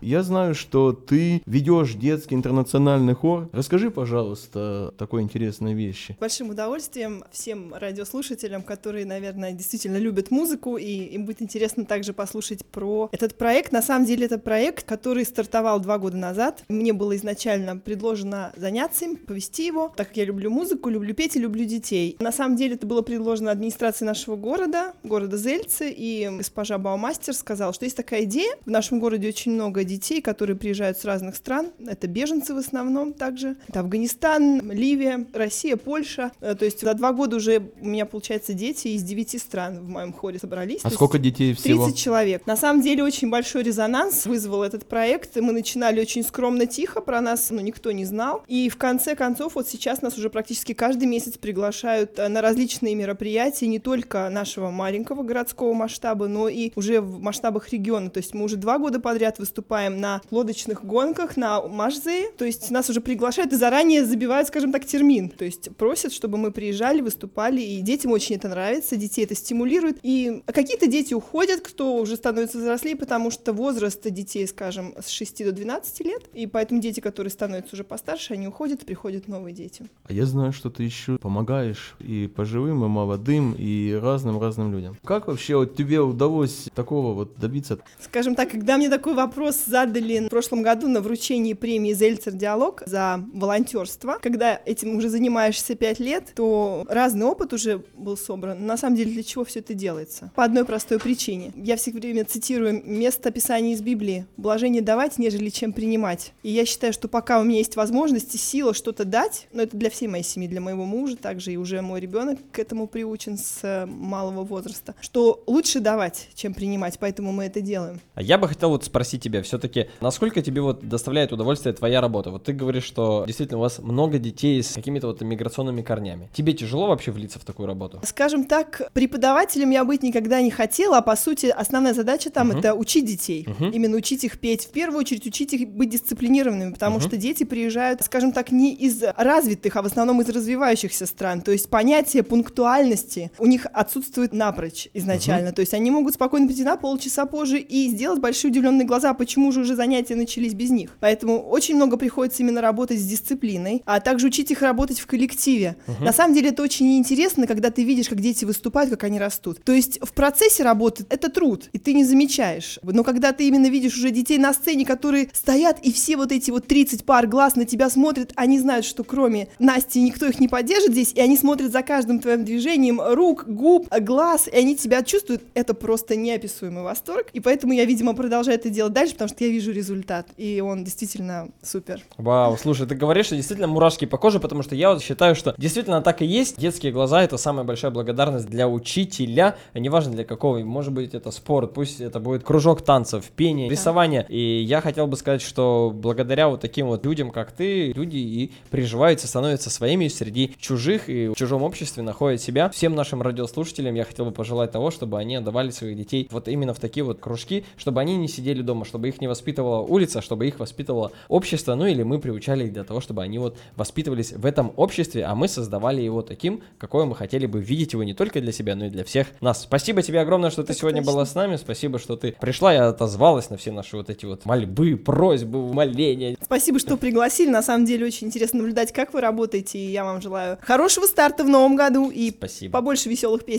Я знаю, что ты ведешь детский интернациональный хор. Расскажи, пожалуйста, такой интересной вещи. Большим удовольствием всем радиослушателям, которые, наверное, действительно любят музыку, и им будет интересно также послушать про этот проект. На самом деле, это проект, который стартовал два года назад. Мне было изначально предложено заняться им, повести его, так как я люблю музыку, люблю петь и люблю детей. На самом деле, это было предложено администрации нашего города, города Зельцы, и госпожа Баумастер сказала, что есть такая идея. В нашем городе очень много детей, которые приезжают с разных стран. Это беженцы в основном также. Это Афганистан, Ливия, Россия, Польша. Э, то есть за два года уже у меня, получается, дети из девяти стран в моем хоре собрались. А сколько детей всего? 30 человек. На самом деле очень большой резонанс вызвал этот проект. Мы начинали очень скромно, тихо, про нас ну, никто не знал. И в конце концов, вот сейчас нас уже практически каждый месяц приглашают э, на различные мероприятия, не только нашего маленького городского масштаба, но и уже в масштабах региона. То есть мы уже два года подряд выступаем на лодочных гонках, на Машзее. То есть нас уже приглашают и заранее забивают, скажем так, термин. То есть просят, чтобы мы приезжали, выступали, и детям очень это нравится, детей это стимулирует. И какие-то дети уходят, кто уже становится взрослее, потому что возраст детей, скажем, с 6 до 12 лет, и поэтому дети, которые становятся уже постарше, они уходят, приходят новые дети. А я знаю, что ты еще помогаешь и пожилым, и молодым, и разным-разным людям. Как вообще вот тебе удалось такого вот добиться? Скажем так, когда мне такой вопрос задали в прошлом году на вручении премии Зельцер Диалог за волонтерство, когда этим уже занимаешься пять лет, то разный опыт уже был собран. На самом деле, для чего все это делается? По одной простой причине. Я все время цитирую место Писания из Библии. «Блажение давать, нежели чем принимать». И я считаю, что пока у меня есть возможность и сила что-то дать, но это для всей моей семьи, для моего мужа также, и уже мой ребенок к этому приучен с э, малого возраста, что лучше давать, чем принимать, поэтому мы это делаем. А я бы хотел вот спросить тебя все-таки, насколько тебе вот доставляет удовольствие твоя работа? Вот ты говоришь, что действительно у вас много детей с какими-то вот миграционными корнями. Тебе тяжело вообще влиться в такую работу? Скажем так, преподавателем я быть никогда не хотела, а по сути основная задача там uh-huh. это учить детей, uh-huh. именно учить их петь, в первую очередь учить их быть дисциплинированными, потому uh-huh. что дети приезжают, скажем так, не из развитых, а в основном из развивающихся стран, то есть понятие пунктуальности у них отсутствует напрочь изначально, uh-huh. то есть они могут спокойно прийти на полчаса позже и сделать большие удивленные глаза, почему же уже занятия начались без них. Поэтому очень много приходится именно работать с дисциплиной, а также учить их работать в коллективе. Uh-huh. На самом деле это очень интересно, когда ты видишь, как дети выступают, как они растут. То есть в процессе работы это труд, и ты не замечаешь. Но когда ты именно видишь уже детей на сцене, которые стоят, и все вот эти вот 30 пар глаз на тебя смотрят, они знают, что кроме Насти никто их не поддержит здесь, и они смотрят за каждым твоим движением рук, губ, глаз, и они тебя чувствуют. Это просто неописуемый восторг. И поэтому я, видимо, продолжаю это делать дальше, потому что я вижу результат, и он действительно супер. Вау, слушай, ты говоришь, что действительно мурашки по коже, потому что я вот считаю, что действительно так и есть. Детские глаза — это самая большая благодарность для учителя, а неважно для какого, может быть, это спорт, пусть это будет кружок танцев, пение, да. рисование. И я хотел бы сказать, что благодаря вот таким вот людям, как ты, люди и приживаются, становятся своими среди чужих и в чужом обществе находят себя. Всем нашим радиослушателям я хотел бы пожелать того, чтобы они отдавали своих детей вот именно в такие вот кружки, чтобы они не сидели дома, чтобы их не воспитывала улица, чтобы их воспитывало общество, ну или мы приучали их для того, чтобы они вот воспитывались в этом обществе, а мы создавали его таким, какое мы хотели бы видеть его не только для себя, но и для всех нас. Спасибо тебе огромное, что ты сегодня точно. была с нами, спасибо, что ты пришла и отозвалась на все наши вот эти вот мольбы, просьбы, умоления. Спасибо, что пригласили, на самом деле очень интересно наблюдать, как вы работаете, и я вам желаю хорошего старта в новом году и Спасибо. побольше веселых песен.